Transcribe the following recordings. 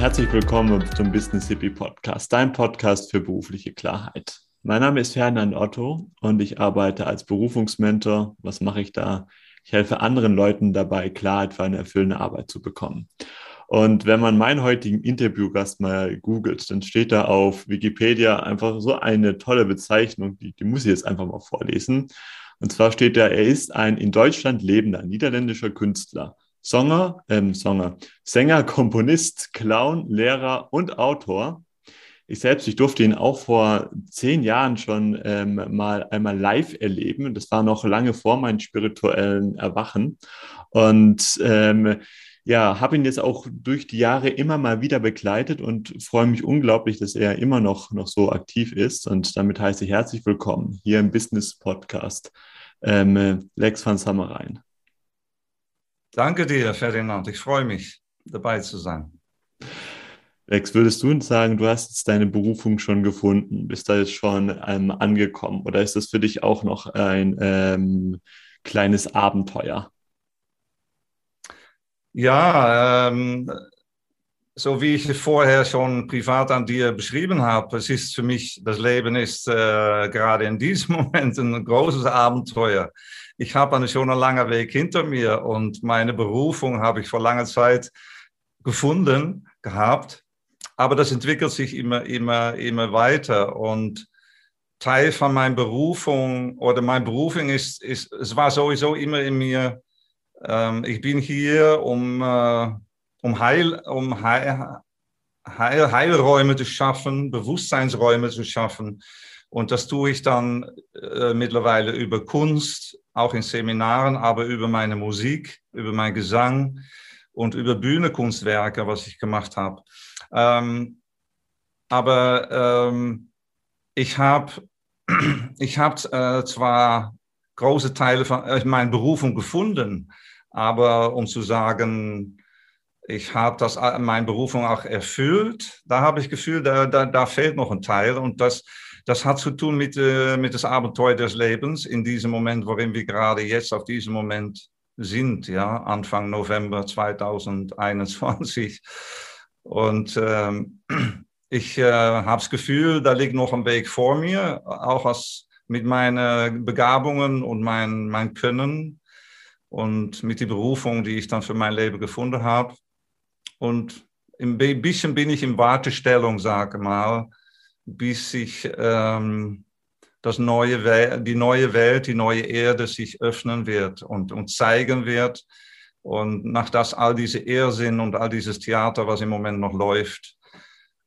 herzlich willkommen zum Business Hippie Podcast, dein Podcast für berufliche Klarheit. Mein Name ist Ferdinand Otto und ich arbeite als Berufungsmentor. Was mache ich da? Ich helfe anderen Leuten dabei, Klarheit für eine erfüllende Arbeit zu bekommen. Und wenn man meinen heutigen Interviewgast mal googelt, dann steht da auf Wikipedia einfach so eine tolle Bezeichnung, die, die muss ich jetzt einfach mal vorlesen. Und zwar steht da, er ist ein in Deutschland lebender niederländischer Künstler, Songer, ähm, Songer, Sänger, Komponist, Clown, Lehrer und Autor. Ich selbst, ich durfte ihn auch vor zehn Jahren schon ähm, mal einmal live erleben. Das war noch lange vor meinem spirituellen Erwachen. Und ähm, ja, habe ihn jetzt auch durch die Jahre immer mal wieder begleitet und freue mich unglaublich, dass er immer noch, noch so aktiv ist. Und damit heiße ich herzlich willkommen hier im Business Podcast, ähm, Lex van Sammerein. Danke dir, Ferdinand. Ich freue mich, dabei zu sein. Lex, würdest du uns sagen, du hast jetzt deine Berufung schon gefunden, bist da jetzt schon ähm, angekommen oder ist das für dich auch noch ein ähm, kleines Abenteuer? Ja, ähm, so wie ich es vorher schon privat an dir beschrieben habe, es ist für mich, das Leben ist äh, gerade in diesem Moment ein großes Abenteuer. Ich habe schon einen langen Weg hinter mir und meine Berufung habe ich vor langer Zeit gefunden gehabt aber das entwickelt sich immer, immer, immer weiter. Und Teil von meiner Berufung oder meine Berufung ist, ist es war sowieso immer in mir, ähm, ich bin hier, um, äh, um, Heil, um Heil, Heil, Heilräume zu schaffen, Bewusstseinsräume zu schaffen. Und das tue ich dann äh, mittlerweile über Kunst, auch in Seminaren, aber über meine Musik, über meinen Gesang und über Bühnekunstwerke, was ich gemacht habe. Ähm, aber ähm, ich habe ich hab, äh, zwar große Teile von äh, meiner Berufung gefunden, aber um zu sagen, ich habe das äh, meine Berufung auch erfüllt, da habe ich Gefühl, da, da, da fehlt noch ein Teil und das, das hat zu tun mit, äh, mit das Abenteuer des Lebens in diesem Moment, worin wir gerade jetzt auf diesem Moment sind, ja, Anfang November 2021. Und ähm, ich äh, habe das Gefühl, da liegt noch ein Weg vor mir, auch als, mit meinen Begabungen und mein, mein Können und mit der Berufung, die ich dann für mein Leben gefunden habe. Und ein bisschen bin ich in Wartestellung, sage mal, bis ich ähm, das neue die neue Welt, die neue Erde sich öffnen wird und, und zeigen wird, und nach das all diese Irrsinn und all dieses Theater, was im Moment noch läuft,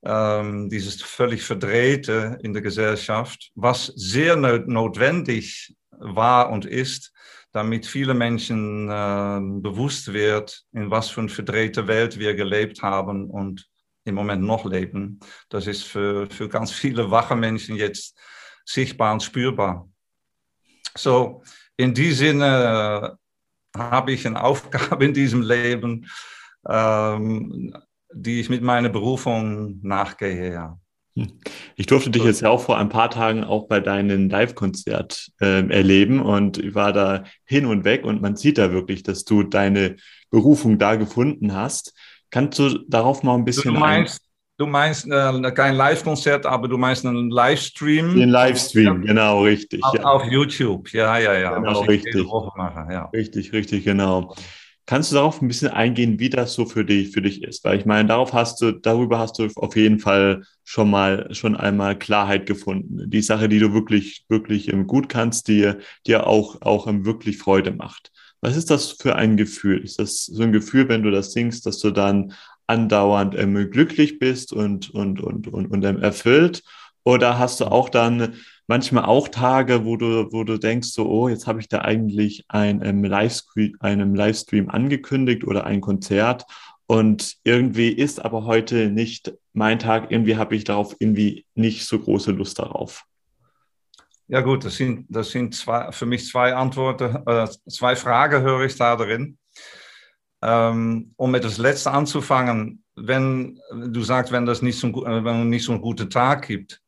ähm, dieses völlig Verdrehte in der Gesellschaft, was sehr notwendig war und ist, damit viele Menschen äh, bewusst wird, in was für eine verdrehte Welt wir gelebt haben und im Moment noch leben. Das ist für, für ganz viele wache Menschen jetzt sichtbar und spürbar. So, in diesem Sinne habe ich eine Aufgabe in diesem Leben, ähm, die ich mit meiner Berufung nachgehe. Ja. Ich durfte dich jetzt ja auch vor ein paar Tagen auch bei deinem Live-Konzert äh, erleben und ich war da hin und weg und man sieht da wirklich, dass du deine Berufung da gefunden hast. Kannst du darauf mal ein bisschen du meinst, Du meinst äh, kein Live-Konzert, aber du meinst einen Livestream? Den Livestream, auf, genau, richtig. Auf, ja. auf, YouTube, ja, ja, ja. Genau, richtig. Mache, ja. Richtig, richtig, genau. Kannst du darauf ein bisschen eingehen, wie das so für dich, für dich ist? Weil ich meine, darauf hast du, darüber hast du auf jeden Fall schon mal, schon einmal Klarheit gefunden. Die Sache, die du wirklich, wirklich gut kannst, die dir auch, auch wirklich Freude macht. Was ist das für ein Gefühl? Ist das so ein Gefühl, wenn du das singst, dass du dann andauernd ähm, glücklich bist und, und, und, und, und ähm, erfüllt? Oder hast du auch dann manchmal auch Tage, wo du, wo du denkst, so, oh, jetzt habe ich da eigentlich ein, ähm, Livestream, einem Livestream angekündigt oder ein Konzert und irgendwie ist aber heute nicht mein Tag, irgendwie habe ich darauf irgendwie nicht so große Lust darauf. Ja gut, das sind, das sind zwei, für mich zwei Antworten, äh, zwei Fragen höre ich da drin. Ähm, um mit das Letzte anzufangen, wenn du sagst, wenn das nicht so, äh, wenn nicht so einen guten Tag gibt.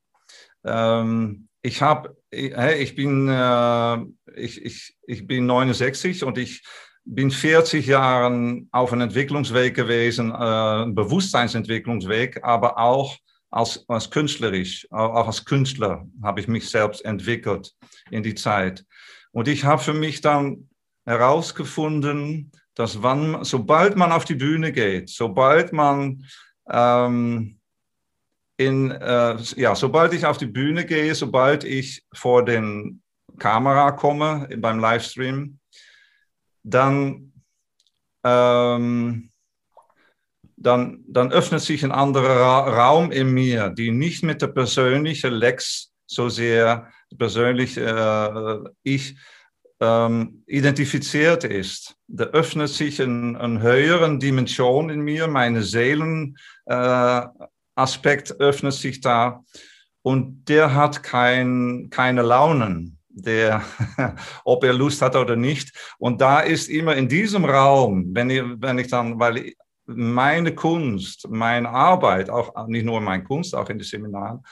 Ähm, ich habe, ich, ich bin, äh, ich, ich, ich bin 69 und ich bin 40 Jahre auf einem Entwicklungsweg gewesen, äh, Bewusstseinsentwicklungsweg, aber auch als, als künstlerisch, auch als Künstler habe ich mich selbst entwickelt in die Zeit. Und ich habe für mich dann herausgefunden, dass wann, sobald man auf die Bühne geht, sobald man ähm, in, äh, ja, sobald ich auf die Bühne gehe, sobald ich vor den Kamera komme beim Livestream, dann, ähm, dann, dann öffnet sich ein anderer Ra Raum in mir, die nicht mit der persönlichen Lex so sehr persönlich äh, ich ähm, identifiziert ist. Da öffnet sich eine ein höheren Dimension in mir, meine Seelenaspekt äh, öffnet sich da und der hat kein, keine Launen der, ob er Lust hat oder nicht. Und da ist immer in diesem Raum, wenn ich, wenn ich dann, weil meine Kunst, meine Arbeit, auch nicht nur meine Kunst, auch in den Seminaren,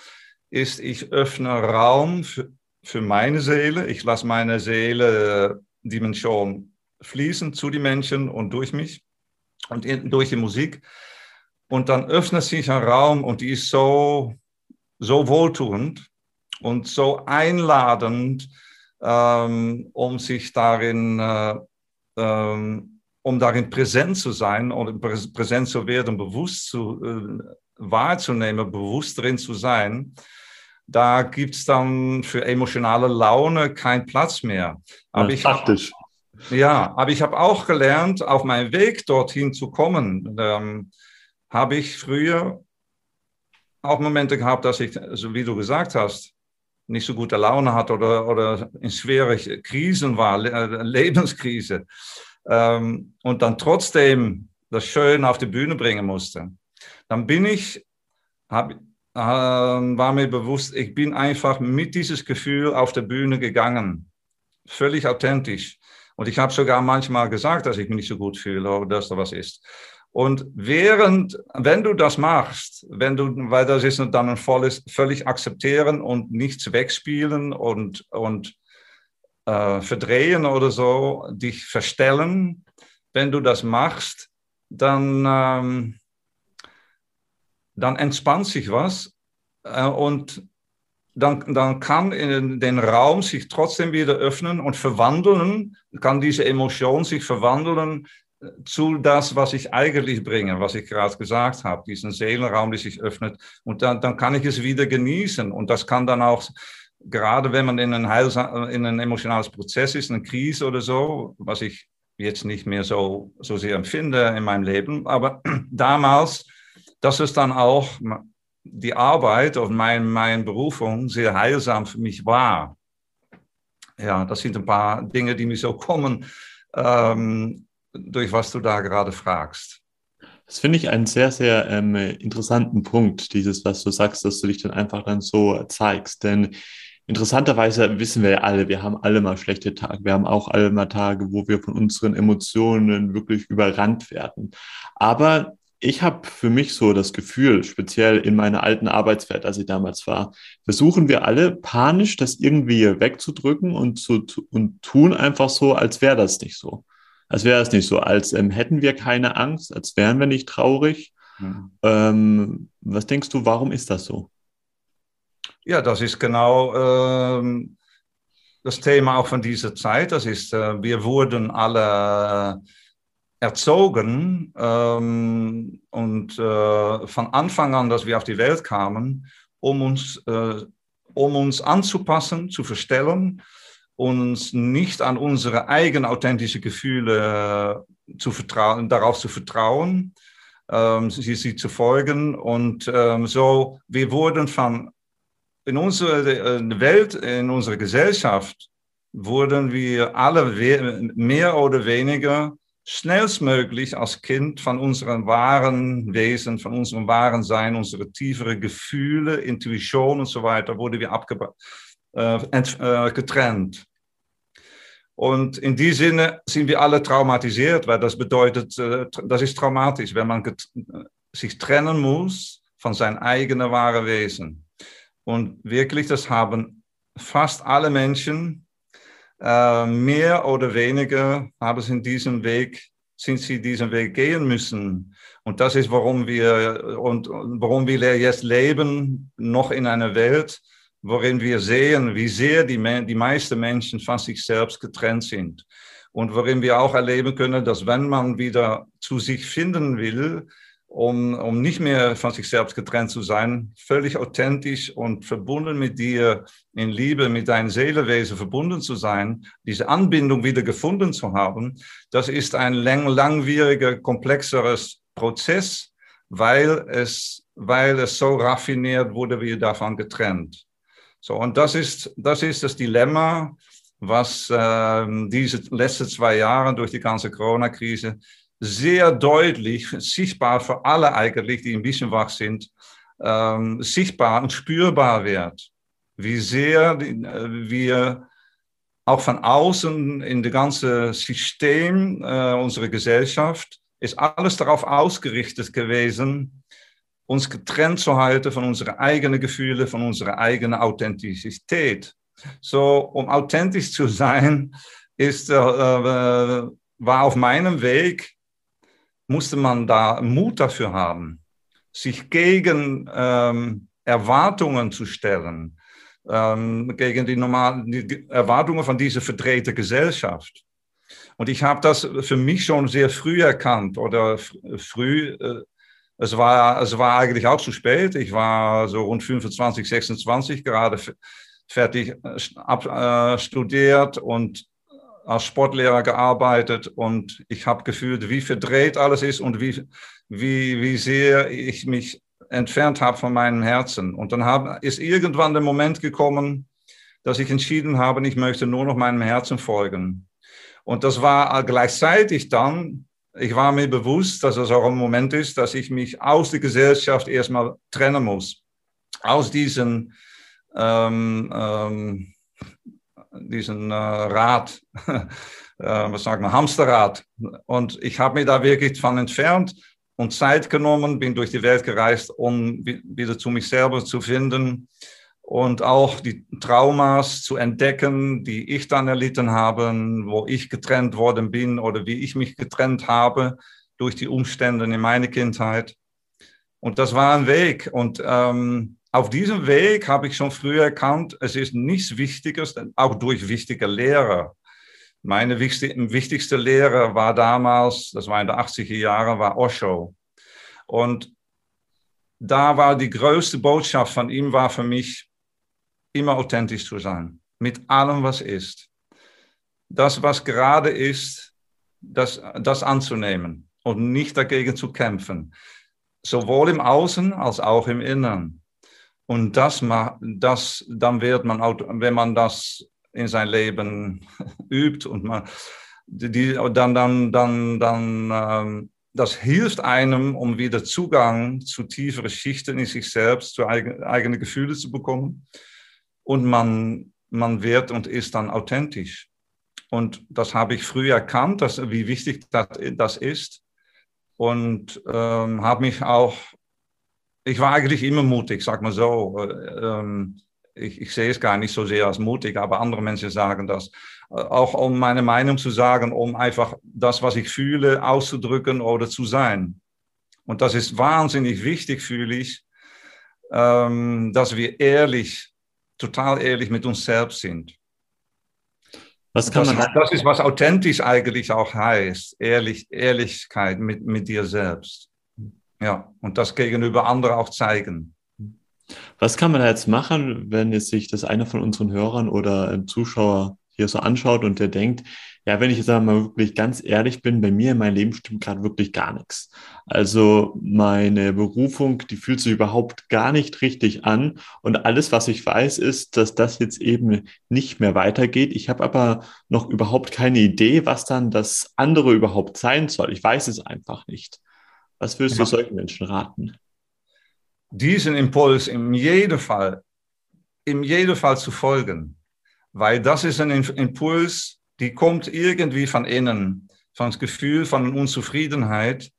ist, ich öffne Raum für, für meine Seele. Ich lasse meine Seele Dimension fließen zu den Menschen und durch mich und in, durch die Musik. Und dann öffnet sich ein Raum und die ist so, so wohltuend und so einladend, ähm, um sich darin, äh, ähm, um darin präsent zu sein und präsent zu werden, bewusst zu, äh, wahrzunehmen, bewusst drin zu sein. Da gibt es dann für emotionale Laune keinen Platz mehr. Aber ja, ich praktisch. Hab, ja, aber ich habe auch gelernt, auf meinem Weg dorthin zu kommen, ähm, habe ich früher auch Momente gehabt, dass ich, so wie du gesagt hast, nicht so gute Laune hat oder, oder in schwere Krisen war, äh, Lebenskrise, ähm, und dann trotzdem das Schön auf die Bühne bringen musste, dann bin ich, hab, äh, war mir bewusst, ich bin einfach mit dieses Gefühl auf der Bühne gegangen, völlig authentisch. Und ich habe sogar manchmal gesagt, dass ich mich nicht so gut fühle oder dass da was ist. Und während, wenn du das machst, wenn du, weil das ist dann ein volles, völlig akzeptieren und nichts wegspielen und, und äh, verdrehen oder so, dich verstellen, wenn du das machst, dann, ähm, dann entspannt sich was äh, und dann, dann kann in den Raum sich trotzdem wieder öffnen und verwandeln, kann diese Emotion sich verwandeln zu das, was ich eigentlich bringe, was ich gerade gesagt habe, diesen Seelenraum, der sich öffnet. Und dann, dann kann ich es wieder genießen. Und das kann dann auch, gerade wenn man in ein, Heilsam, in ein emotionales Prozess ist, eine Krise oder so, was ich jetzt nicht mehr so, so sehr empfinde in meinem Leben, aber damals, dass es dann auch die Arbeit und mein, meine Berufung sehr heilsam für mich war. Ja, das sind ein paar Dinge, die mir so kommen. Ähm, durch was du da gerade fragst. Das finde ich einen sehr, sehr ähm, interessanten Punkt, dieses, was du sagst, dass du dich dann einfach dann so zeigst. Denn interessanterweise wissen wir ja alle, wir haben alle mal schlechte Tage. Wir haben auch alle mal Tage, wo wir von unseren Emotionen wirklich überrannt werden. Aber ich habe für mich so das Gefühl, speziell in meiner alten Arbeitswelt, als ich damals war, versuchen wir alle panisch, das irgendwie wegzudrücken und, zu, und tun einfach so, als wäre das nicht so als wäre es nicht so, als ähm, hätten wir keine Angst, als wären wir nicht traurig. Mhm. Ähm, was denkst du, warum ist das so? Ja, das ist genau ähm, das Thema auch von dieser Zeit. Das ist, äh, wir wurden alle erzogen ähm, und äh, von Anfang an, dass wir auf die Welt kamen, um uns, äh, um uns anzupassen, zu verstellen uns nicht an unsere eigenen authentischen Gefühle äh, zu vertrauen, darauf zu vertrauen, ähm, sie, sie zu folgen. Und ähm, so, wir wurden von, in unserer äh, Welt, in unserer Gesellschaft, wurden wir alle mehr oder weniger schnellstmöglich als Kind von unserem wahren Wesen, von unserem wahren Sein, unsere tiefere Gefühle, Intuition und so weiter, wurde wir äh, äh, getrennt. Und in diesem Sinne sind wir alle traumatisiert, weil das bedeutet, äh, das ist traumatisch, wenn man sich trennen muss von seinem eigenen wahren Wesen. Und wirklich, das haben fast alle Menschen äh, mehr oder weniger haben sie diesen Weg, sind sie diesen Weg gehen müssen. Und das ist, warum wir, und, warum wir jetzt leben, noch in einer Welt, worin wir sehen, wie sehr die, die meisten Menschen von sich selbst getrennt sind. Und worin wir auch erleben können, dass wenn man wieder zu sich finden will, um, um nicht mehr von sich selbst getrennt zu sein, völlig authentisch und verbunden mit dir, in Liebe mit deinem Seelewesen verbunden zu sein, diese Anbindung wieder gefunden zu haben, das ist ein lang, langwieriger, komplexeres Prozess, weil es, weil es so raffiniert wurde, wie davon getrennt. So, und das ist, das ist das Dilemma, was äh, diese letzten zwei Jahre durch die ganze Corona-Krise sehr deutlich, sichtbar für alle eigentlich, die ein bisschen wach sind, ähm, sichtbar und spürbar wird. Wie sehr äh, wir auch von außen in das ganze System äh, unserer Gesellschaft ist alles darauf ausgerichtet gewesen, uns getrennt zu halten von unseren eigenen Gefühlen, von unserer eigenen Authentizität. So, um authentisch zu sein, ist, äh, äh war auf meinem Weg musste man da Mut dafür haben, sich gegen ähm, Erwartungen zu stellen, ähm, gegen die normalen die Erwartungen von dieser verdrehten Gesellschaft. Und ich habe das für mich schon sehr früh erkannt oder früh. Äh, es war, es war eigentlich auch zu spät. Ich war so rund 25, 26 gerade fertig äh, äh, studiert und als Sportlehrer gearbeitet und ich habe gefühlt, wie verdreht alles ist und wie, wie, wie sehr ich mich entfernt habe von meinem Herzen. Und dann hab, ist irgendwann der Moment gekommen, dass ich entschieden habe, ich möchte nur noch meinem Herzen folgen. Und das war gleichzeitig dann, ich war mir bewusst, dass es auch ein Moment ist, dass ich mich aus der Gesellschaft erstmal trennen muss. Aus diesen ähm, ähm, diesen äh, Rad, äh, was sagt man, Hamsterrad. Und ich habe mich da wirklich von entfernt und Zeit genommen, bin durch die Welt gereist, um wieder zu mich selber zu finden und auch die Traumas zu entdecken, die ich dann erlitten habe, wo ich getrennt worden bin oder wie ich mich getrennt habe durch die Umstände in meiner Kindheit. Und das war ein Weg. Und ähm, auf diesem Weg habe ich schon früher erkannt, es ist nichts Wichtiges, auch durch wichtige Lehrer. Meine wichtigste Lehrer war damals, das war in den 80er Jahren, war Osho. Und da war die größte Botschaft von ihm war für mich, immer authentisch zu sein, mit allem, was ist. Das, was gerade ist, das, das anzunehmen und nicht dagegen zu kämpfen. Sowohl im Außen als auch im Innern. Und das, das, dann wird man, wenn man das in sein Leben übt und man, die, dann, dann, dann, dann, ähm, das hilft einem, um wieder Zugang zu tieferen Schichten in sich selbst, zu eigen, eigene Gefühle zu bekommen. Und man, man wird und ist dann authentisch. Und das habe ich früh erkannt, dass, wie wichtig das, das ist. Und ähm, habe mich auch ich war eigentlich immer mutig, sag mal so. Ähm, ich, ich, sehe es gar nicht so sehr als mutig, aber andere Menschen sagen das. Äh, auch um meine Meinung zu sagen, um einfach das, was ich fühle, auszudrücken oder zu sein. Und das ist wahnsinnig wichtig, fühle ich, ähm, dass wir ehrlich, total ehrlich mit uns selbst sind. Was kann das, man das ist, was authentisch eigentlich auch heißt. Ehrlich, Ehrlichkeit mit, mit dir selbst. Ja, und das gegenüber anderen auch zeigen. Was kann man da jetzt machen, wenn jetzt sich das einer von unseren Hörern oder ein Zuschauer hier so anschaut und der denkt, ja, wenn ich jetzt einmal wirklich ganz ehrlich bin, bei mir in meinem Leben stimmt gerade wirklich gar nichts. Also meine Berufung, die fühlt sich überhaupt gar nicht richtig an. Und alles, was ich weiß, ist, dass das jetzt eben nicht mehr weitergeht. Ich habe aber noch überhaupt keine Idee, was dann das andere überhaupt sein soll. Ich weiß es einfach nicht. Was würdest du solchen Menschen raten? Diesen Impuls in jedem Fall, in jedem Fall zu folgen, weil das ist ein Impuls, die kommt irgendwie von innen, von das Gefühl von Unzufriedenheit.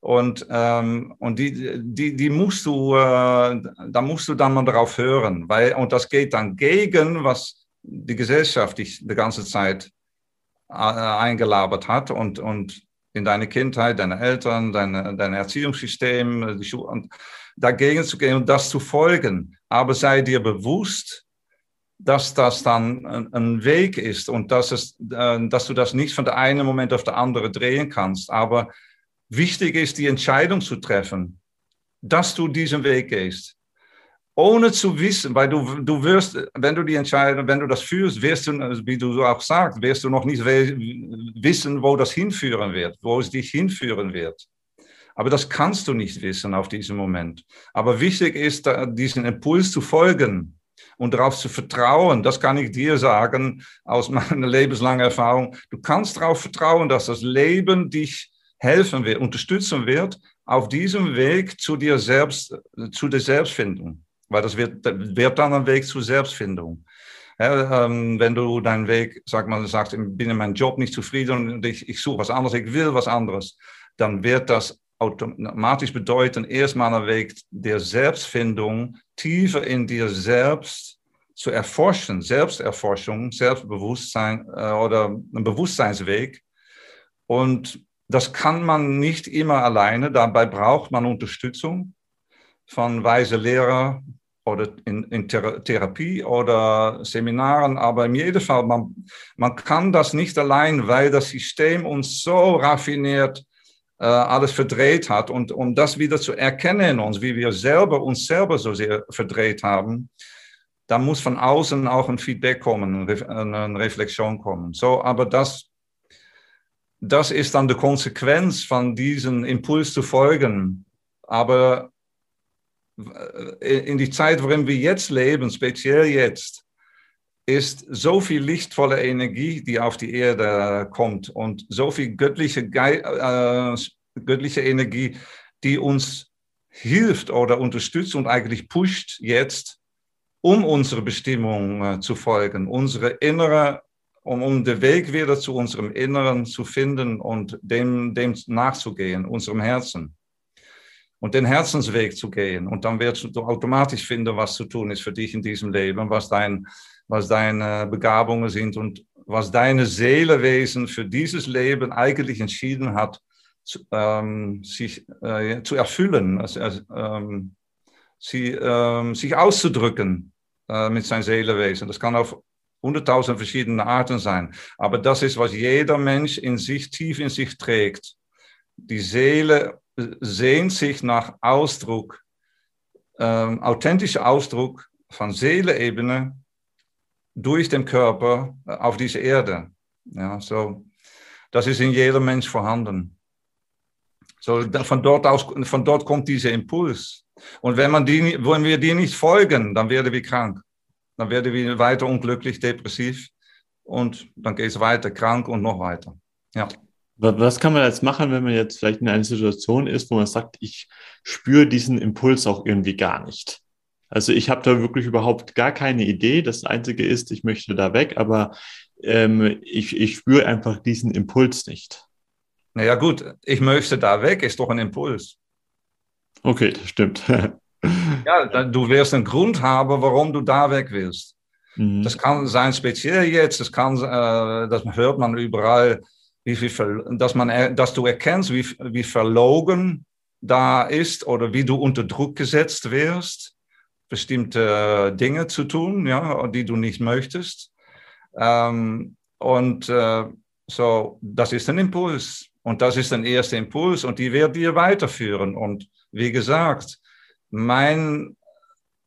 Und, ähm, und die, die, die musst du, äh, da musst du dann mal darauf hören, weil, und das geht dann gegen, was die Gesellschaft dich die ganze Zeit äh, eingelabert hat und, und in deine Kindheit, deine Eltern, dein, dein Erziehungssystem, die Schule, dagegen zu gehen und das zu folgen. Aber sei dir bewusst, dass das dann ein, ein Weg ist und dass, es, äh, dass du das nicht von der einen Moment auf der andere drehen kannst. Aber wichtig ist, die Entscheidung zu treffen, dass du diesen Weg gehst ohne zu wissen, weil du, du wirst, wenn du die Entscheidung, wenn du das führst, wirst du, wie du auch sagst, wirst du noch nicht wissen, wo das hinführen wird, wo es dich hinführen wird. Aber das kannst du nicht wissen auf diesem Moment. Aber wichtig ist, diesen Impuls zu folgen und darauf zu vertrauen. Das kann ich dir sagen aus meiner lebenslangen Erfahrung. Du kannst darauf vertrauen, dass das Leben dich helfen wird, unterstützen wird auf diesem Weg zu dir selbst, zu der Selbstfindung. Weil das wird, wird dann ein Weg zur Selbstfindung. Ja, ähm, wenn du deinen Weg, sag mal, sagst, ich bin in meinem Job nicht zufrieden und ich, ich suche was anderes, ich will was anderes, dann wird das automatisch bedeuten, erstmal ein Weg der Selbstfindung, tiefer in dir selbst zu erforschen, Selbsterforschung, Selbstbewusstsein äh, oder ein Bewusstseinsweg. Und das kann man nicht immer alleine, dabei braucht man Unterstützung von weise Lehrer, oder in, in Therapie oder Seminaren, aber in jedem Fall, man, man kann das nicht allein, weil das System uns so raffiniert äh, alles verdreht hat und um das wieder zu erkennen in uns, wie wir selber uns selber so sehr verdreht haben, da muss von außen auch ein Feedback kommen, eine Reflexion kommen. So, aber das, das ist dann die Konsequenz von diesem Impuls zu folgen. Aber in die Zeit, worin wir jetzt leben, speziell jetzt, ist so viel lichtvolle Energie, die auf die Erde kommt und so viel göttliche, äh, göttliche Energie, die uns hilft oder unterstützt und eigentlich pusht jetzt, um unsere Bestimmung äh, zu folgen, unsere innere, um, um den Weg wieder zu unserem Inneren zu finden und dem, dem nachzugehen, unserem Herzen und den Herzensweg zu gehen. Und dann wirst du automatisch finden, was zu tun ist für dich in diesem Leben, was, dein, was deine Begabungen sind und was deine Seelewesen für dieses Leben eigentlich entschieden hat, zu, ähm, sich äh, zu erfüllen, also, ähm, sie, ähm, sich auszudrücken äh, mit seinem Seelewesen. Das kann auf hunderttausend verschiedene Arten sein. Aber das ist, was jeder Mensch in sich, tief in sich trägt. Die Seele sehnt sich nach Ausdruck, ähm, authentischer Ausdruck von Seeleebene durch den Körper äh, auf diese Erde. Ja, so, das ist in jedem Mensch vorhanden. So, von, dort aus, von dort kommt dieser Impuls. Und wenn, man die, wenn wir die nicht folgen, dann werden wir krank. Dann werden wir weiter unglücklich, depressiv und dann geht es weiter krank und noch weiter. Ja. Was kann man jetzt machen, wenn man jetzt vielleicht in einer Situation ist, wo man sagt, ich spüre diesen Impuls auch irgendwie gar nicht? Also ich habe da wirklich überhaupt gar keine Idee. Das Einzige ist, ich möchte da weg, aber ähm, ich, ich spüre einfach diesen Impuls nicht. Naja gut, ich möchte da weg, ist doch ein Impuls. Okay, das stimmt. ja, du wirst einen Grund haben, warum du da weg willst. Mhm. Das kann sein speziell jetzt, das kann, äh, das hört man überall wie viel, dass, man, dass du erkennst, wie, wie verlogen da ist oder wie du unter Druck gesetzt wirst, bestimmte Dinge zu tun, ja, die du nicht möchtest. Ähm, und äh, so, das ist ein Impuls. Und das ist ein erster Impuls und die wird dir weiterführen. Und wie gesagt, mein,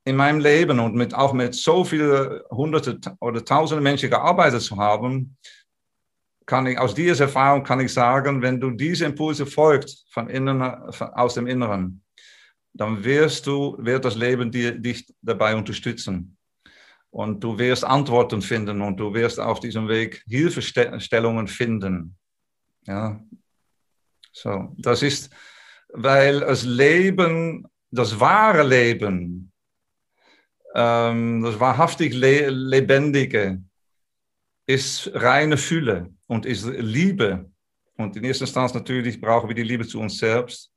in meinem Leben und mit, auch mit so vielen hunderte oder tausende Menschen gearbeitet zu haben, kann ich, aus dieser Erfahrung kann ich sagen, wenn du diese Impulse folgst von innen, von, aus dem Inneren, dann wirst du, wird das Leben dir, dich dabei unterstützen. Und du wirst Antworten finden und du wirst auf diesem Weg Hilfestellungen finden. Ja, so, das ist, weil das Leben, das wahre Leben, ähm, das wahrhaftig le Lebendige, ist reine Fülle und ist Liebe. Und in erster Instanz natürlich brauchen wir die Liebe zu uns selbst.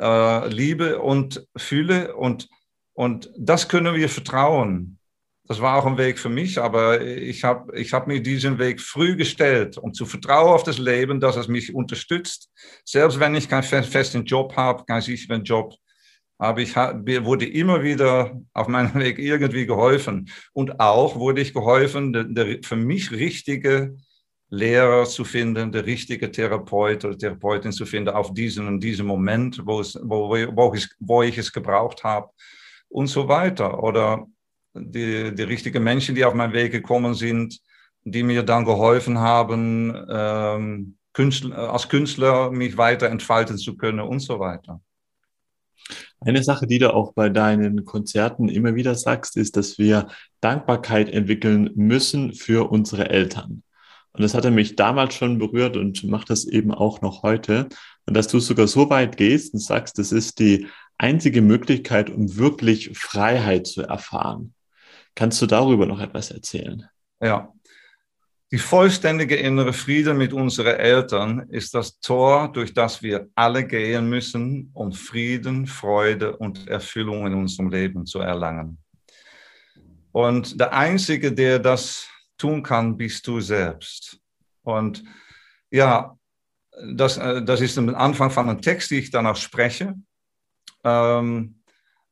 Äh, Liebe und Fülle und, und das können wir vertrauen. das war auch ein Weg für mich, aber ich habe ich hab mir diesen Weg früh gestellt, um zu vertrauen auf das Leben, dass es mich unterstützt. Selbst wenn ich keinen festen Job habe, keinen sicheren Job, aber ich wurde immer wieder auf meinem Weg irgendwie geholfen. Und auch wurde ich geholfen, der, der für mich richtige Lehrer zu finden, der richtige Therapeut oder Therapeutin zu finden auf diesen und diesem Moment, wo, es, wo, wo, ich, wo ich es gebraucht habe und so weiter. Oder die, die richtigen Menschen, die auf meinen Weg gekommen sind, die mir dann geholfen haben, ähm, Künstler, als Künstler mich weiter entfalten zu können und so weiter. Eine Sache, die du auch bei deinen Konzerten immer wieder sagst, ist, dass wir Dankbarkeit entwickeln müssen für unsere Eltern. Und das hatte mich damals schon berührt und macht das eben auch noch heute. Und dass du sogar so weit gehst und sagst, das ist die einzige Möglichkeit, um wirklich Freiheit zu erfahren. Kannst du darüber noch etwas erzählen? Ja. Die vollständige innere Friede mit unseren Eltern ist das Tor, durch das wir alle gehen müssen, um Frieden, Freude und Erfüllung in unserem Leben zu erlangen. Und der Einzige, der das tun kann, bist du selbst. Und ja, das, äh, das ist am Anfang von einem Text, den ich danach spreche. Ähm,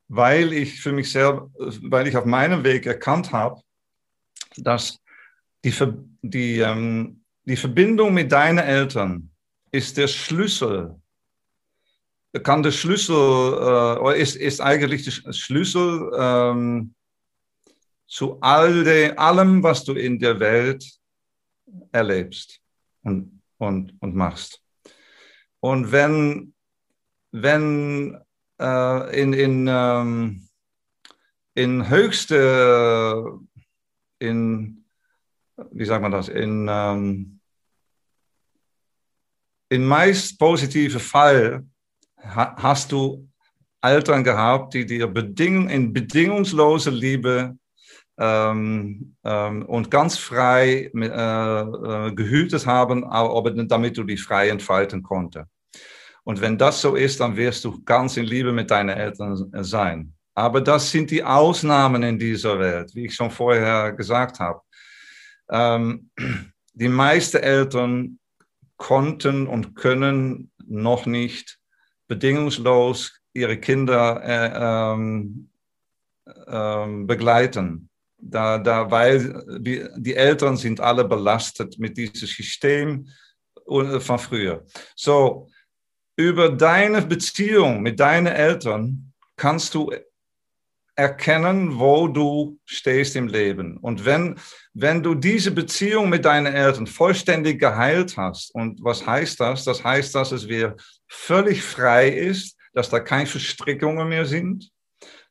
weil ich für mich selber, weil ich auf meinem Weg erkannt habe, dass die, die, ähm, die Verbindung mit deinen Eltern ist der Schlüssel, kann der Schlüssel, äh, ist, ist eigentlich der Schlüssel ähm, zu all de, allem, was du in der Welt erlebst und, und, und machst. Und wenn, wenn äh, in, in, ähm, in höchste, in, wie sagt man das, in, ähm, in meist positive Fall ha hast du Eltern gehabt, die dir beding in bedingungslose Liebe ähm, ähm, und ganz frei äh, äh, gehütet haben, aber damit du dich frei entfalten konntest. Und wenn das so ist, dann wirst du ganz in Liebe mit deinen Eltern sein. Aber das sind die Ausnahmen in dieser Welt, wie ich schon vorher gesagt habe. Ähm, die meisten Eltern konnten und können noch nicht bedingungslos ihre Kinder äh, ähm, äh, begleiten. Da, da, weil die, die Eltern sind alle belastet mit diesem System äh, von früher. So, über deine Beziehung mit deinen Eltern kannst du erkennen, wo du stehst im Leben. Und wenn, wenn du diese Beziehung mit deinen Eltern vollständig geheilt hast, und was heißt das? Das heißt, dass es wieder völlig frei ist, dass da keine Verstrickungen mehr sind,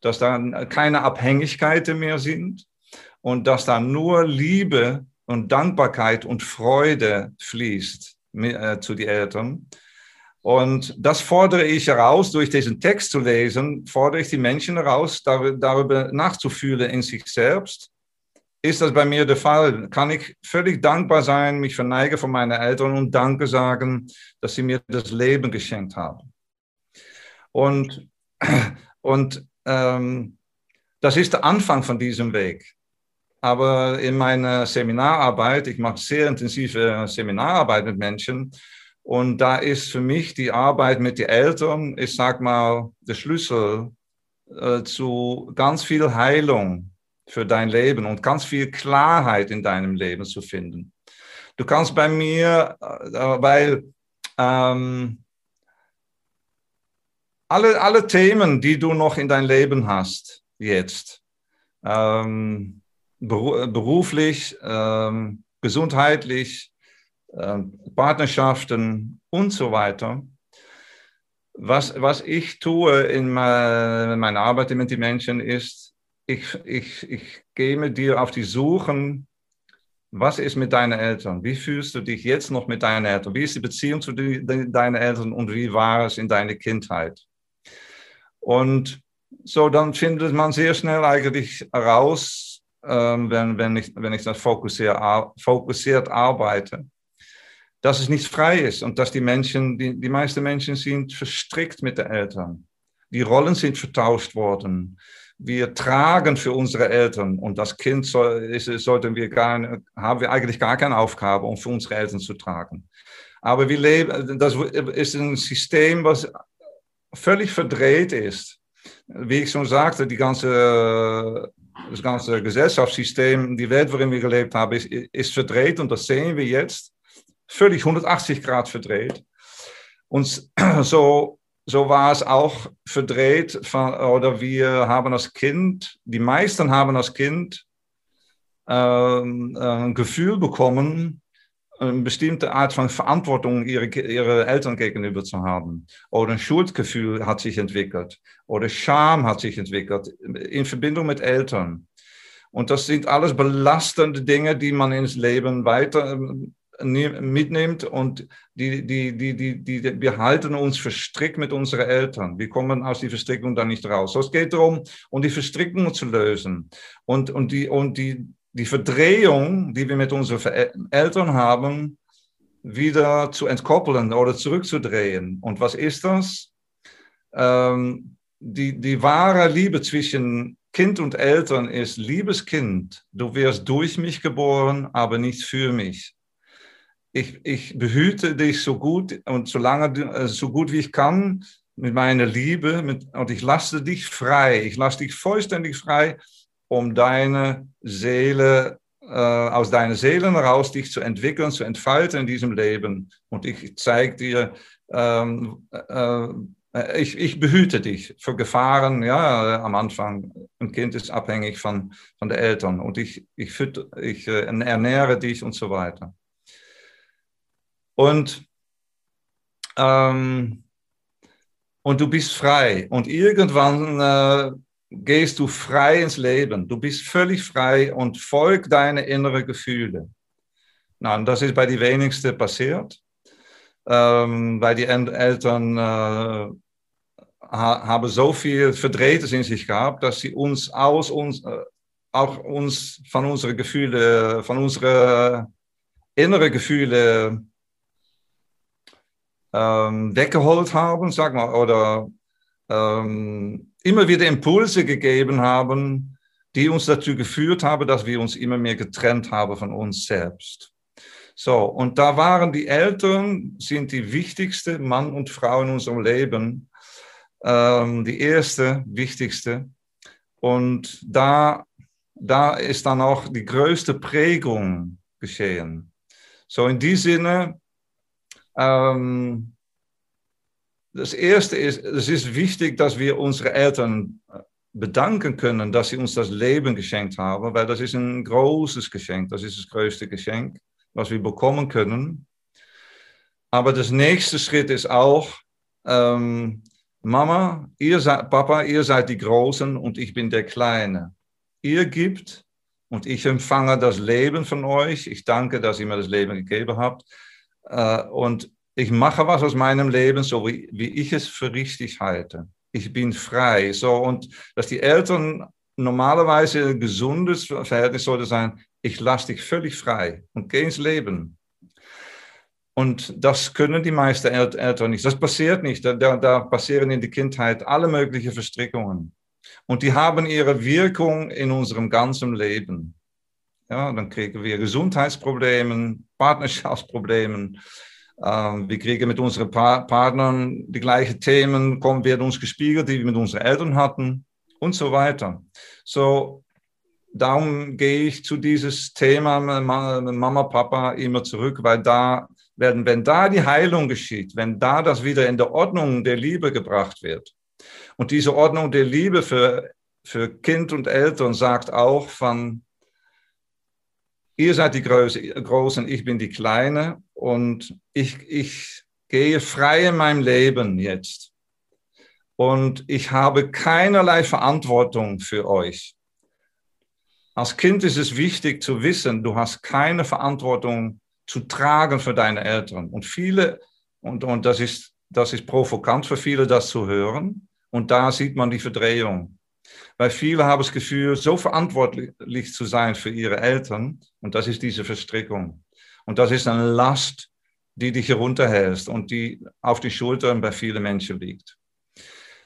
dass da keine Abhängigkeiten mehr sind und dass da nur Liebe und Dankbarkeit und Freude fließt äh, zu den Eltern und das fordere ich heraus, durch diesen Text zu lesen, fordere ich die Menschen heraus, darüber nachzufühlen in sich selbst. Ist das bei mir der Fall? Kann ich völlig dankbar sein, mich verneige von meinen Eltern und Danke sagen, dass sie mir das Leben geschenkt haben? Und, und ähm, das ist der Anfang von diesem Weg. Aber in meiner Seminararbeit, ich mache sehr intensive Seminararbeit mit Menschen, und da ist für mich die Arbeit mit den Eltern, ich sag mal, der Schlüssel äh, zu ganz viel Heilung für dein Leben und ganz viel Klarheit in deinem Leben zu finden. Du kannst bei mir, äh, weil ähm, alle, alle Themen, die du noch in dein Leben hast, jetzt, ähm, beruflich, ähm, gesundheitlich, Partnerschaften und so weiter. Was, was ich tue in meiner Arbeit mit den Menschen ist, ich, ich, ich gehe mit dir auf die Suchen, was ist mit deinen Eltern? Wie fühlst du dich jetzt noch mit deinen Eltern? Wie ist die Beziehung zu deinen Eltern und wie war es in deiner Kindheit? Und so, dann findet man sehr schnell eigentlich heraus, ähm, wenn, wenn, ich, wenn ich das fokussiert, fokussiert arbeite, dass es nicht frei ist und dass die Menschen, die, die meisten Menschen sind verstrickt mit den Eltern. Die Rollen sind vertauscht worden. wir tragen für unsere Eltern und das Kind soll, ist, sollten wir gar, haben wir eigentlich gar keine Aufgabe, um für unsere Eltern zu tragen. Aber wir leben, das ist ein System, was völlig verdreht ist. Wie ich schon sagte, die ganze, das ganze Gesellschaftssystem, die Welt, worin wir gelebt haben, ist, ist verdreht und das sehen wir jetzt. Völlig 180 Grad verdreht. Und so, so war es auch verdreht, von, oder wir haben als Kind, die meisten haben als Kind äh, ein Gefühl bekommen, eine bestimmte Art von Verantwortung ihre, ihre Eltern gegenüber zu haben. Oder ein Schuldgefühl hat sich entwickelt. Oder Scham hat sich entwickelt in Verbindung mit Eltern. Und das sind alles belastende Dinge, die man ins Leben weiter ähm, mitnimmt und die, die, die, die, die, wir halten uns verstrickt mit unseren Eltern. Wir kommen aus der Verstrickung dann nicht raus. So, es geht darum, um die Verstrickung zu lösen und, und, die, und die, die Verdrehung, die wir mit unseren Eltern haben, wieder zu entkoppeln oder zurückzudrehen. Und was ist das? Ähm, die, die wahre Liebe zwischen Kind und Eltern ist, liebes Kind, du wirst durch mich geboren, aber nicht für mich. Ich, ich behüte dich so gut und so lange, äh, so gut wie ich kann mit meiner Liebe mit, und ich lasse dich frei. Ich lasse dich vollständig frei um deine Seele, äh, aus deiner Seele heraus dich zu entwickeln, zu entfalten in diesem Leben. Und ich zeige dir, ähm, äh, ich, ich behüte dich vor Gefahren, ja, am Anfang. Ein Kind ist abhängig von, von den Eltern und ich, ich, fütter, ich äh, ernähre dich und so weiter. Und, ähm, und du bist frei. Und irgendwann äh, gehst du frei ins Leben. Du bist völlig frei und folg deine inneren Gefühle. Na, das ist bei den wenigsten passiert, ähm, weil die Eltern äh, haben so viel Verdrehtes in sich gehabt, dass sie uns aus uns, äh, auch uns von unseren Gefühlen, von unseren inneren Gefühlen ähm, weggeholt haben, sag mal, oder ähm, immer wieder Impulse gegeben haben, die uns dazu geführt haben, dass wir uns immer mehr getrennt haben von uns selbst. So, und da waren die Eltern, sind die wichtigste Mann und Frau in unserem Leben, ähm, die erste, wichtigste. Und da, da ist dann auch die größte Prägung geschehen. So, in die Sinne, ähm, das Erste ist, es ist wichtig, dass wir unsere Eltern äh, bedanken können, dass sie uns das Leben geschenkt haben, weil das ist ein großes Geschenk, das ist das größte Geschenk, was wir bekommen können. Aber das nächste Schritt ist auch, ähm, Mama, ihr seid, Papa, ihr seid die Großen und ich bin der Kleine. Ihr gibt und ich empfange das Leben von euch. Ich danke, dass ihr mir das Leben gegeben habt. Äh, und ich mache was aus meinem Leben, so wie, wie ich es für richtig halte. Ich bin frei. So, und dass die Eltern normalerweise ein gesundes Verhältnis sollte sein, ich lasse dich völlig frei und geh ins Leben. Und das können die meisten Eltern nicht. Das passiert nicht. Da, da passieren in der Kindheit alle möglichen Verstrickungen. Und die haben ihre Wirkung in unserem ganzen Leben. Ja, dann kriegen wir Gesundheitsprobleme, Partnerschaftsprobleme, ähm, wir kriegen mit unseren pa Partnern die gleichen Themen, kommen, werden uns gespiegelt, die wir mit unseren Eltern hatten und so weiter. So, darum gehe ich zu dieses Thema Mama, Papa immer zurück, weil da werden, wenn da die Heilung geschieht, wenn da das wieder in der Ordnung der Liebe gebracht wird und diese Ordnung der Liebe für, für Kind und Eltern sagt auch von, ihr seid die Großen, ich bin die Kleine und ich, ich gehe frei in meinem Leben jetzt. Und ich habe keinerlei Verantwortung für euch. Als Kind ist es wichtig zu wissen, du hast keine Verantwortung zu tragen für deine Eltern. Und viele, und, und das, ist, das ist provokant für viele, das zu hören. Und da sieht man die Verdrehung. Weil viele haben das Gefühl, so verantwortlich zu sein für ihre Eltern. Und das ist diese Verstrickung. Und das ist eine Last, die dich herunterhältst und die auf die Schultern bei vielen Menschen liegt.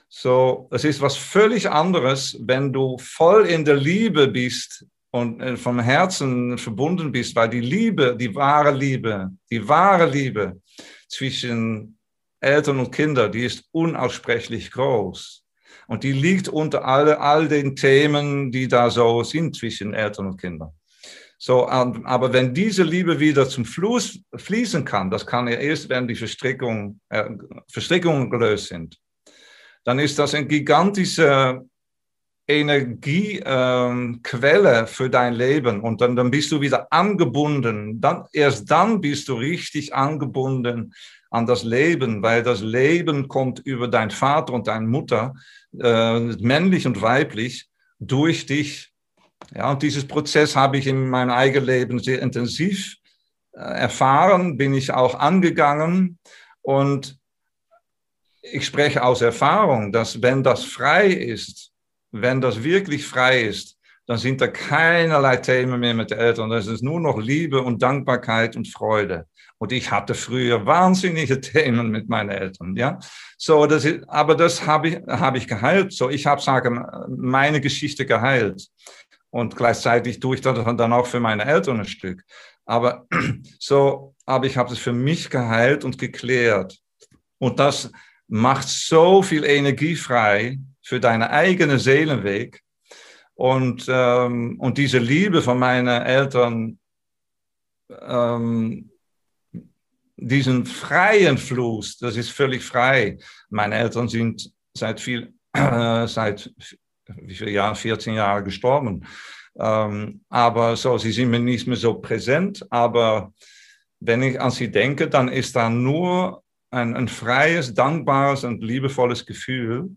So, es ist was völlig anderes, wenn du voll in der Liebe bist und äh, vom Herzen verbunden bist, weil die Liebe, die wahre Liebe, die wahre Liebe zwischen Eltern und Kindern, die ist unaussprechlich groß. Und die liegt unter all, all den Themen, die da so sind zwischen Eltern und Kindern. So, aber wenn diese Liebe wieder zum Fluss fließen kann, das kann ja erst, wenn die Verstrickung, äh, Verstrickungen gelöst sind, dann ist das eine gigantische Energiequelle ähm, für dein Leben und dann, dann bist du wieder angebunden. Dann, erst dann bist du richtig angebunden an das Leben, weil das Leben kommt über dein Vater und deine Mutter, äh, männlich und weiblich, durch dich. Ja, und dieses Prozess habe ich in meinem eigenen Leben sehr intensiv äh, erfahren, bin ich auch angegangen und ich spreche aus Erfahrung, dass wenn das frei ist, wenn das wirklich frei ist, dann sind da keinerlei Themen mehr mit den Eltern. Das ist nur noch Liebe und Dankbarkeit und Freude. Und ich hatte früher wahnsinnige Themen mit meinen Eltern, ja. So, das ist, aber das habe ich, habe ich geheilt. So, ich habe, sagen, meine Geschichte geheilt. Und gleichzeitig tue ich das dann auch für meine Eltern ein Stück. Aber so, aber ich habe es für mich geheilt und geklärt. Und das macht so viel Energie frei für deinen eigenen Seelenweg. Und, ähm, und diese Liebe von meinen Eltern, ähm, diesen freien Fluss, das ist völlig frei. Meine Eltern sind seit viel, äh, seit wie viele Jahren, 14 Jahre gestorben. Ähm, aber so, sie sind mir nicht mehr so präsent. Aber wenn ich an sie denke, dann ist da nur ein, ein freies, dankbares und liebevolles Gefühl.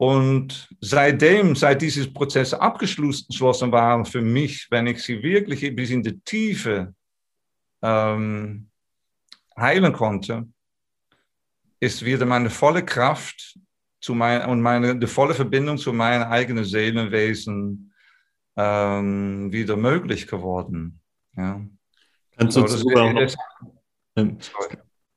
Und seitdem, seit dieses Prozess abgeschlossen war für mich, wenn ich sie wirklich bis in die Tiefe ähm, heilen konnte, ist wieder meine volle Kraft zu mein, und meine die volle Verbindung zu meinem eigenen Seelenwesen ähm, wieder möglich geworden. Ja. Kannst du so, das, das,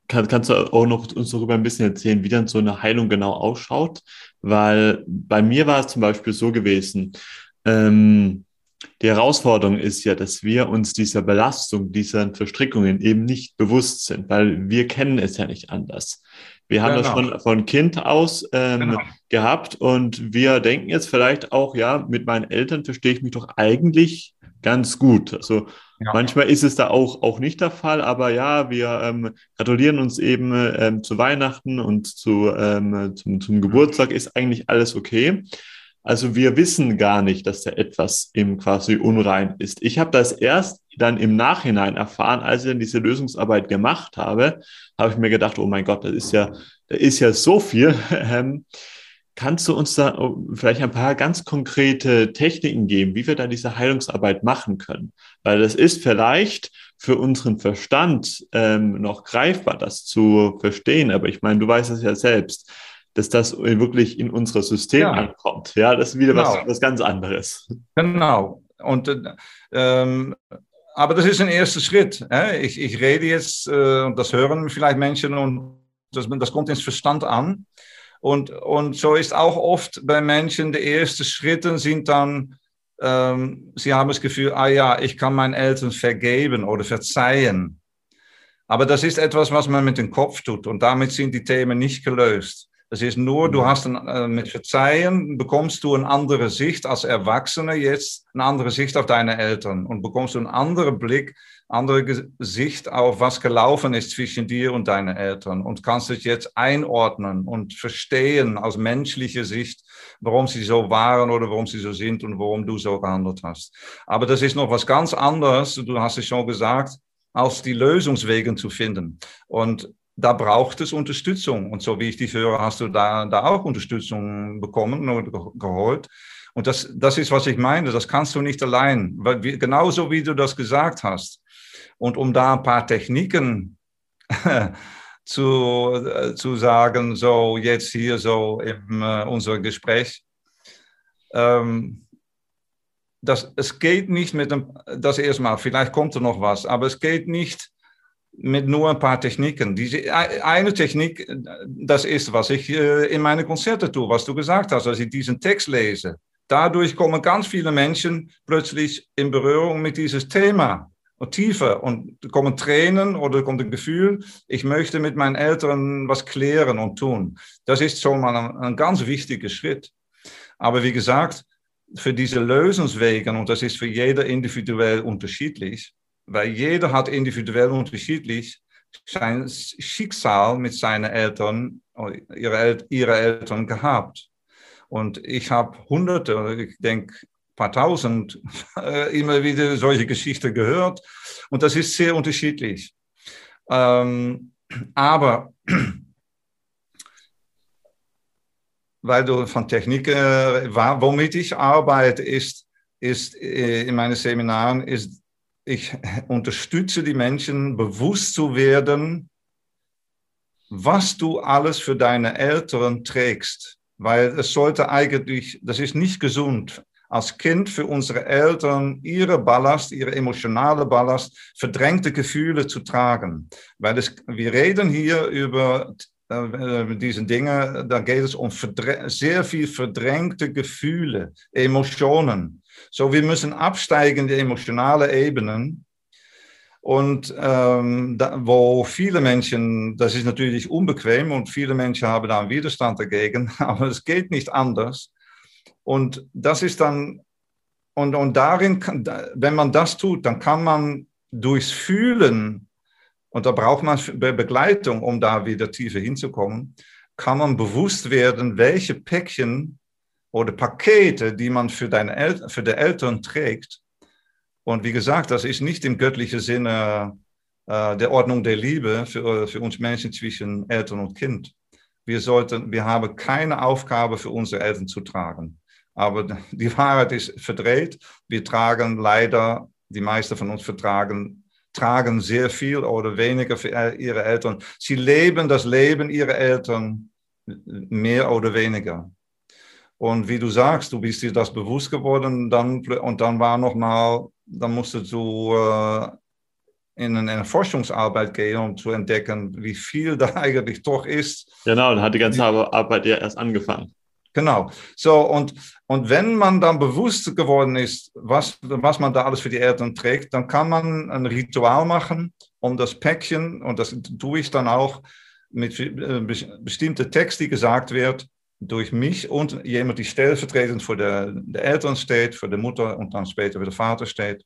kann, kannst du auch noch uns darüber ein bisschen erzählen, wie dann so eine Heilung genau ausschaut? Weil bei mir war es zum Beispiel so gewesen, ähm, die Herausforderung ist ja, dass wir uns dieser Belastung, dieser Verstrickungen eben nicht bewusst sind, weil wir kennen es ja nicht anders. Wir haben genau. das schon von Kind aus ähm, genau. gehabt und wir denken jetzt vielleicht auch, ja, mit meinen Eltern verstehe ich mich doch eigentlich ganz gut. Also ja. manchmal ist es da auch, auch nicht der Fall, aber ja, wir ähm, gratulieren uns eben ähm, zu Weihnachten und zu, ähm, zum, zum Geburtstag, ist eigentlich alles okay. Also wir wissen gar nicht, dass da etwas im quasi unrein ist. Ich habe das erst dann im Nachhinein erfahren, als ich dann diese Lösungsarbeit gemacht habe, habe ich mir gedacht, oh mein Gott, das ist ja, da ist ja so viel. Kannst du uns da vielleicht ein paar ganz konkrete Techniken geben, wie wir da diese Heilungsarbeit machen können? Weil das ist vielleicht für unseren Verstand ähm, noch greifbar, das zu verstehen. Aber ich meine, du weißt es ja selbst dass das wirklich in unser System ja. ankommt. Ja, das ist wieder genau. was, was ganz anderes. Genau. Und, ähm, aber das ist ein erster Schritt. Äh? Ich, ich rede jetzt, äh, und das hören vielleicht Menschen, und das, das kommt ins Verstand an. Und, und so ist auch oft bei Menschen, die ersten Schritte sind dann, ähm, sie haben das Gefühl, ah ja, ich kann meinen Eltern vergeben oder verzeihen. Aber das ist etwas, was man mit dem Kopf tut und damit sind die Themen nicht gelöst. Das ist nur, du hast ein, äh, mit Verzeihen bekommst du eine andere Sicht als Erwachsener jetzt, eine andere Sicht auf deine Eltern und bekommst du einen anderen Blick, andere Sicht auf was gelaufen ist zwischen dir und deinen Eltern und kannst dich jetzt einordnen und verstehen aus menschlicher Sicht, warum sie so waren oder warum sie so sind und warum du so gehandelt hast. Aber das ist noch was ganz anderes, du hast es schon gesagt, als die Lösungswege zu finden. Und da braucht es Unterstützung. Und so wie ich dich höre, hast du da, da auch Unterstützung bekommen oder geholt. Und das, das ist, was ich meine. Das kannst du nicht allein. Weil wie, genauso wie du das gesagt hast. Und um da ein paar Techniken zu, äh, zu sagen, so jetzt hier so in äh, unserem Gespräch. Ähm, das, es geht nicht mit dem, das erstmal, vielleicht kommt er noch was, aber es geht nicht mit nur ein paar Techniken. Diese eine Technik, das ist, was ich äh, in meine Konzerte tue, was du gesagt hast, als ich diesen Text lese. Dadurch kommen ganz viele Menschen plötzlich in Berührung mit diesem Thema und tiefer und kommen Tränen oder kommt ein Gefühl, ich möchte mit meinen Eltern was klären und tun. Das ist schon mal ein, ein ganz wichtiger Schritt. Aber wie gesagt, für diese Lösungswege, und das ist für jeder individuell unterschiedlich, weil jeder hat individuell unterschiedlich sein Schicksal mit seinen Eltern, ihre, ihre Eltern gehabt. Und ich habe hunderte, ich denke paar tausend, immer wieder solche Geschichten gehört. Und das ist sehr unterschiedlich. Ähm, aber weil du von Technik, äh, womit ich arbeite, ist, ist äh, in meinen Seminaren, ist, ich unterstütze die Menschen, bewusst zu werden, was du alles für deine Eltern trägst. Weil es sollte eigentlich, das ist nicht gesund, als Kind für unsere Eltern ihre Ballast, ihre emotionale Ballast, verdrängte Gefühle zu tragen. Weil es, wir reden hier über äh, diese Dinge, da geht es um sehr viel verdrängte Gefühle, Emotionen. So, wir müssen absteigen die emotionale Ebenen. Und ähm, da, wo viele Menschen, das ist natürlich unbequem und viele Menschen haben da einen Widerstand dagegen, aber es geht nicht anders. Und das ist dann, und, und darin, kann, wenn man das tut, dann kann man durchs Fühlen und da braucht man Begleitung, um da wieder tiefer hinzukommen. Kann man bewusst werden, welche Päckchen oder Pakete, die man für, deine El für die Eltern trägt. Und wie gesagt, das ist nicht im göttlichen Sinne äh, der Ordnung der Liebe für, für uns Menschen zwischen Eltern und Kind. Wir, sollten, wir haben keine Aufgabe für unsere Eltern zu tragen. Aber die Wahrheit ist verdreht. Wir tragen leider, die meisten von uns vertragen tragen sehr viel oder weniger für ihre Eltern. Sie leben das Leben ihrer Eltern mehr oder weniger. Und wie du sagst, du bist dir das bewusst geworden dann, und dann war noch mal, dann musstest du äh, in eine Forschungsarbeit gehen, um zu entdecken, wie viel da eigentlich doch ist. Genau, dann hat die ganze Arbeit ja erst angefangen. Genau. So, und, und wenn man dann bewusst geworden ist, was, was man da alles für die Eltern trägt, dann kann man ein Ritual machen, um das Päckchen, und das tue ich dann auch mit äh, bestimmten Text, die gesagt wird, durch mich und jemand, die stellvertretend für der, der Eltern steht, für die Mutter und dann später für den Vater steht.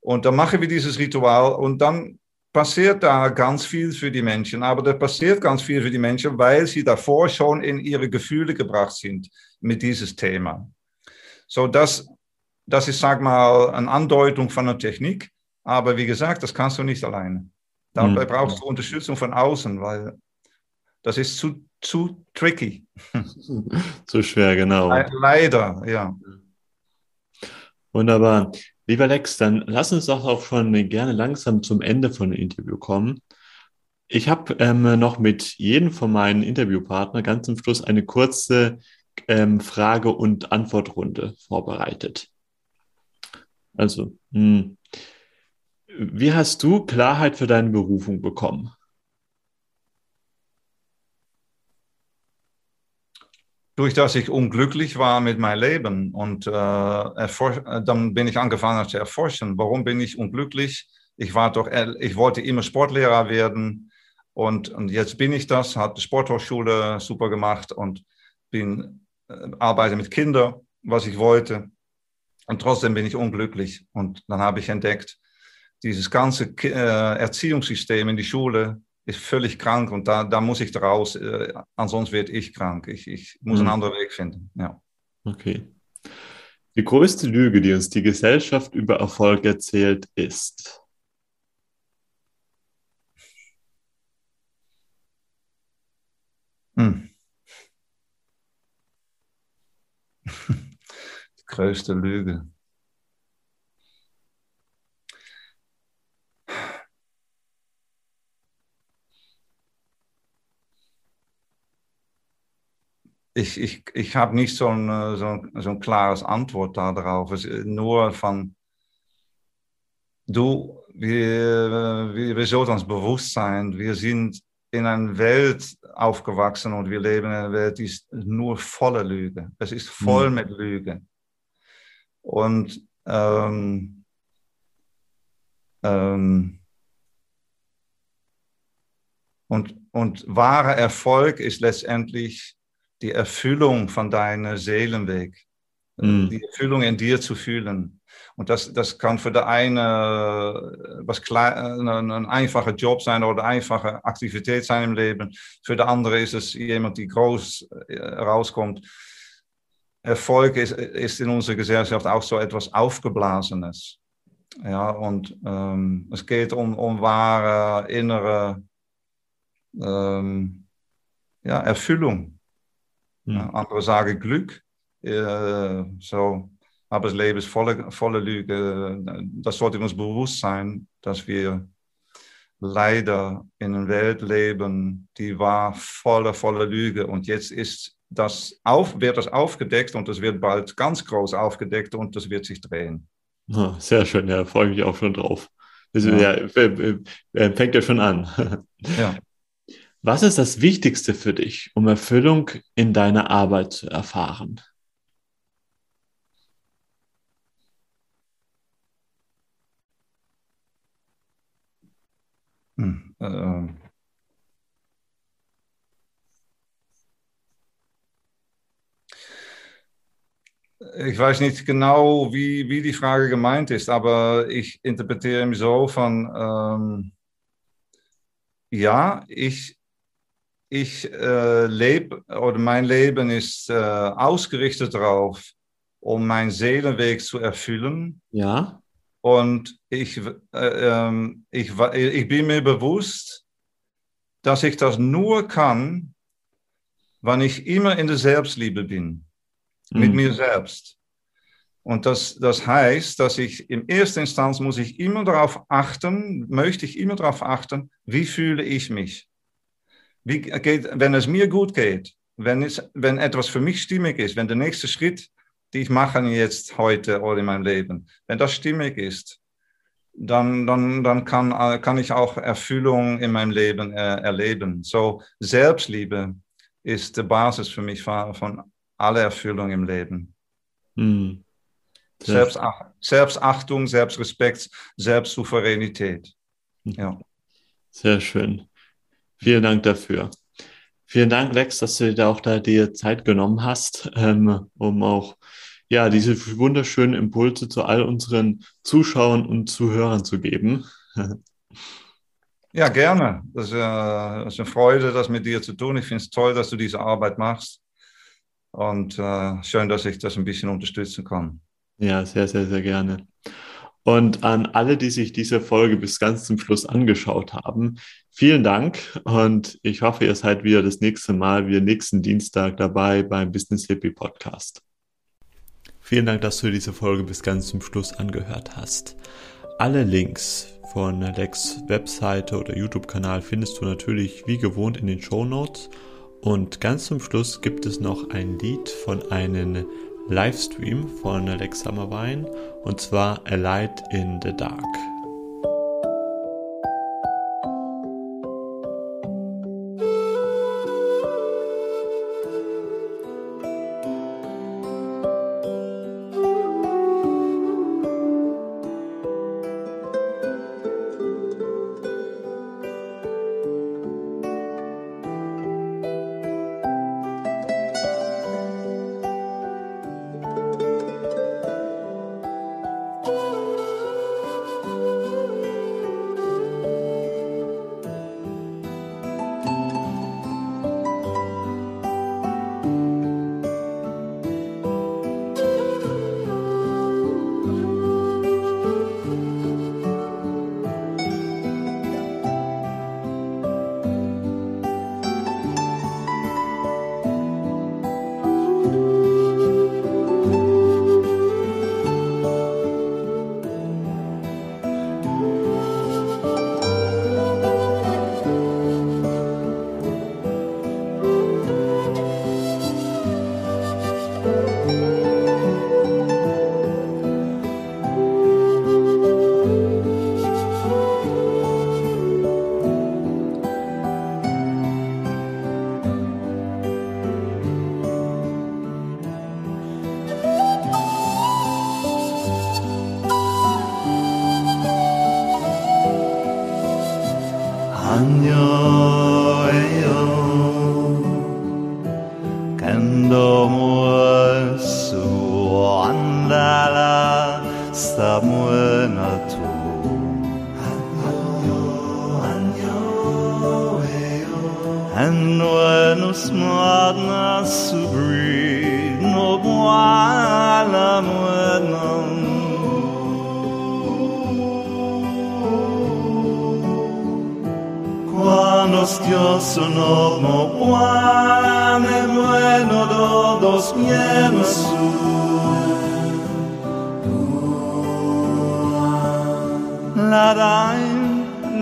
Und dann machen wir dieses Ritual und dann passiert da ganz viel für die Menschen. Aber da passiert ganz viel für die Menschen, weil sie davor schon in ihre Gefühle gebracht sind mit dieses Thema. So, das, das ist, sag mal, eine Andeutung von der Technik. Aber wie gesagt, das kannst du nicht alleine. Dabei mhm. brauchst du Unterstützung von außen, weil das ist zu, zu tricky. zu schwer, genau. Leider, ja. Wunderbar. Lieber Lex, dann lass uns doch auch schon gerne langsam zum Ende von dem Interview kommen. Ich habe ähm, noch mit jedem von meinen Interviewpartnern ganz zum Schluss eine kurze ähm, Frage- und Antwortrunde vorbereitet. Also, mh, hm, wie hast du Klarheit für deine Berufung bekommen? Durch das ich unglücklich war mit meinem Leben und äh, dann bin ich angefangen zu erforschen, warum bin ich unglücklich? Ich war doch, ich wollte immer Sportlehrer werden und, und jetzt bin ich das, habe die Sporthochschule super gemacht und bin äh, arbeite mit Kindern, was ich wollte und trotzdem bin ich unglücklich und dann habe ich entdeckt, dieses ganze äh, Erziehungssystem in die Schule ist völlig krank und da, da muss ich raus, äh, ansonsten werde ich krank. Ich, ich muss mhm. einen anderen Weg finden. Ja. Okay. Die größte Lüge, die uns die Gesellschaft über Erfolg erzählt, ist. Hm. die größte Lüge. Ich, ich, ich habe nicht so ein, äh, so, so ein klares Antwort darauf. Es ist nur von, du, wir, wir, wir sollten uns bewusst sein, wir sind in einer Welt aufgewachsen und wir leben in einer Welt, die ist nur voller Lüge. Es ist voll mhm. mit Lüge. Und ähm, ähm, und, und wahrer Erfolg ist letztendlich die Erfüllung von deinem Seelenweg, mhm. die Erfüllung in dir zu fühlen. Und das, das kann für der eine was klein, ein, ein einfacher Job sein oder eine einfache Aktivität sein im Leben. Für der andere ist es jemand, die groß äh, rauskommt. Erfolg ist, ist in unserer Gesellschaft auch so etwas Aufgeblasenes. Ja, und ähm, es geht um, um wahre innere ähm, ja, Erfüllung. Hm. Ja, andere sagen Glück. Äh, so, aber das Leben ist voller, voller Lüge. Das sollte uns bewusst sein, dass wir leider in einer Welt leben, die war voller, voller Lüge. Und jetzt ist das auf, wird das aufgedeckt und das wird bald ganz groß aufgedeckt und das wird sich drehen. Oh, sehr schön, ja, freue mich auch schon drauf. Das ja. Ja, fängt ja schon an. Ja. Was ist das Wichtigste für dich, um Erfüllung in deiner Arbeit zu erfahren? Hm, äh, ich weiß nicht genau, wie, wie die Frage gemeint ist, aber ich interpretiere ihn so von, ähm, ja, ich, ich äh, lebe oder mein Leben ist äh, ausgerichtet darauf, um meinen Seelenweg zu erfüllen. Ja. Und ich, äh, ähm, ich, ich bin mir bewusst, dass ich das nur kann, wenn ich immer in der Selbstliebe bin, mhm. mit mir selbst. Und das, das heißt, dass ich in erster Instanz muss ich immer darauf achten, möchte ich immer darauf achten, wie fühle ich mich. Wie geht, wenn es mir gut geht, wenn, es, wenn etwas für mich stimmig ist, wenn der nächste Schritt, den ich mache jetzt heute oder in meinem Leben, wenn das stimmig ist, dann, dann, dann kann, kann ich auch Erfüllung in meinem Leben äh, erleben. So Selbstliebe ist die Basis für mich von, von aller Erfüllung im Leben. Hm. Selbstach Selbstachtung, Selbstrespekt, Selbstsouveränität. Ja. Sehr schön. Vielen Dank dafür. Vielen Dank, Lex, dass du dir auch da dir Zeit genommen hast, ähm, um auch ja diese wunderschönen Impulse zu all unseren Zuschauern und Zuhörern zu geben. ja, gerne. Das ist, äh, das ist, eine Freude, das mit dir zu tun. Ich finde es toll, dass du diese Arbeit machst. Und äh, schön, dass ich das ein bisschen unterstützen kann. Ja, sehr, sehr, sehr gerne. Und an alle, die sich diese Folge bis ganz zum Schluss angeschaut haben, vielen Dank und ich hoffe, ihr seid wieder das nächste Mal, wie nächsten Dienstag dabei beim Business Hippie Podcast. Vielen Dank, dass du diese Folge bis ganz zum Schluss angehört hast. Alle Links von Lex Webseite oder YouTube-Kanal findest du natürlich wie gewohnt in den Show Notes. Und ganz zum Schluss gibt es noch ein Lied von einem Livestream von Alexa Hammerwein und zwar A Light in the Dark. 사무엘아 And when us madna subri no buala muenam Quando Dios no mo buane bueno do dos mienos Nadaim,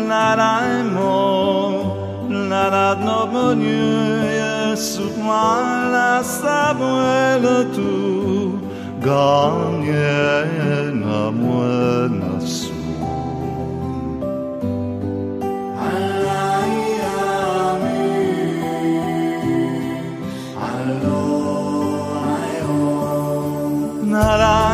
nadaim o, nadad no bonye, sukma la sabuela tu, gagne na muena su. Nadaim.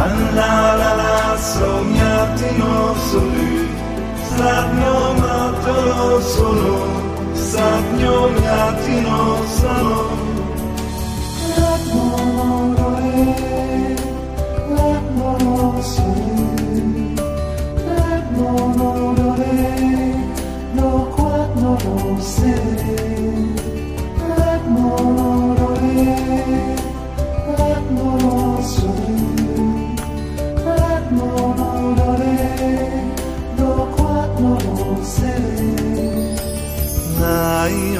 Kan la la la sognatino soli, sadnio matolo solo, sadnio matino solo. L'amore, l'amore no l'amore, lo quadro soli. I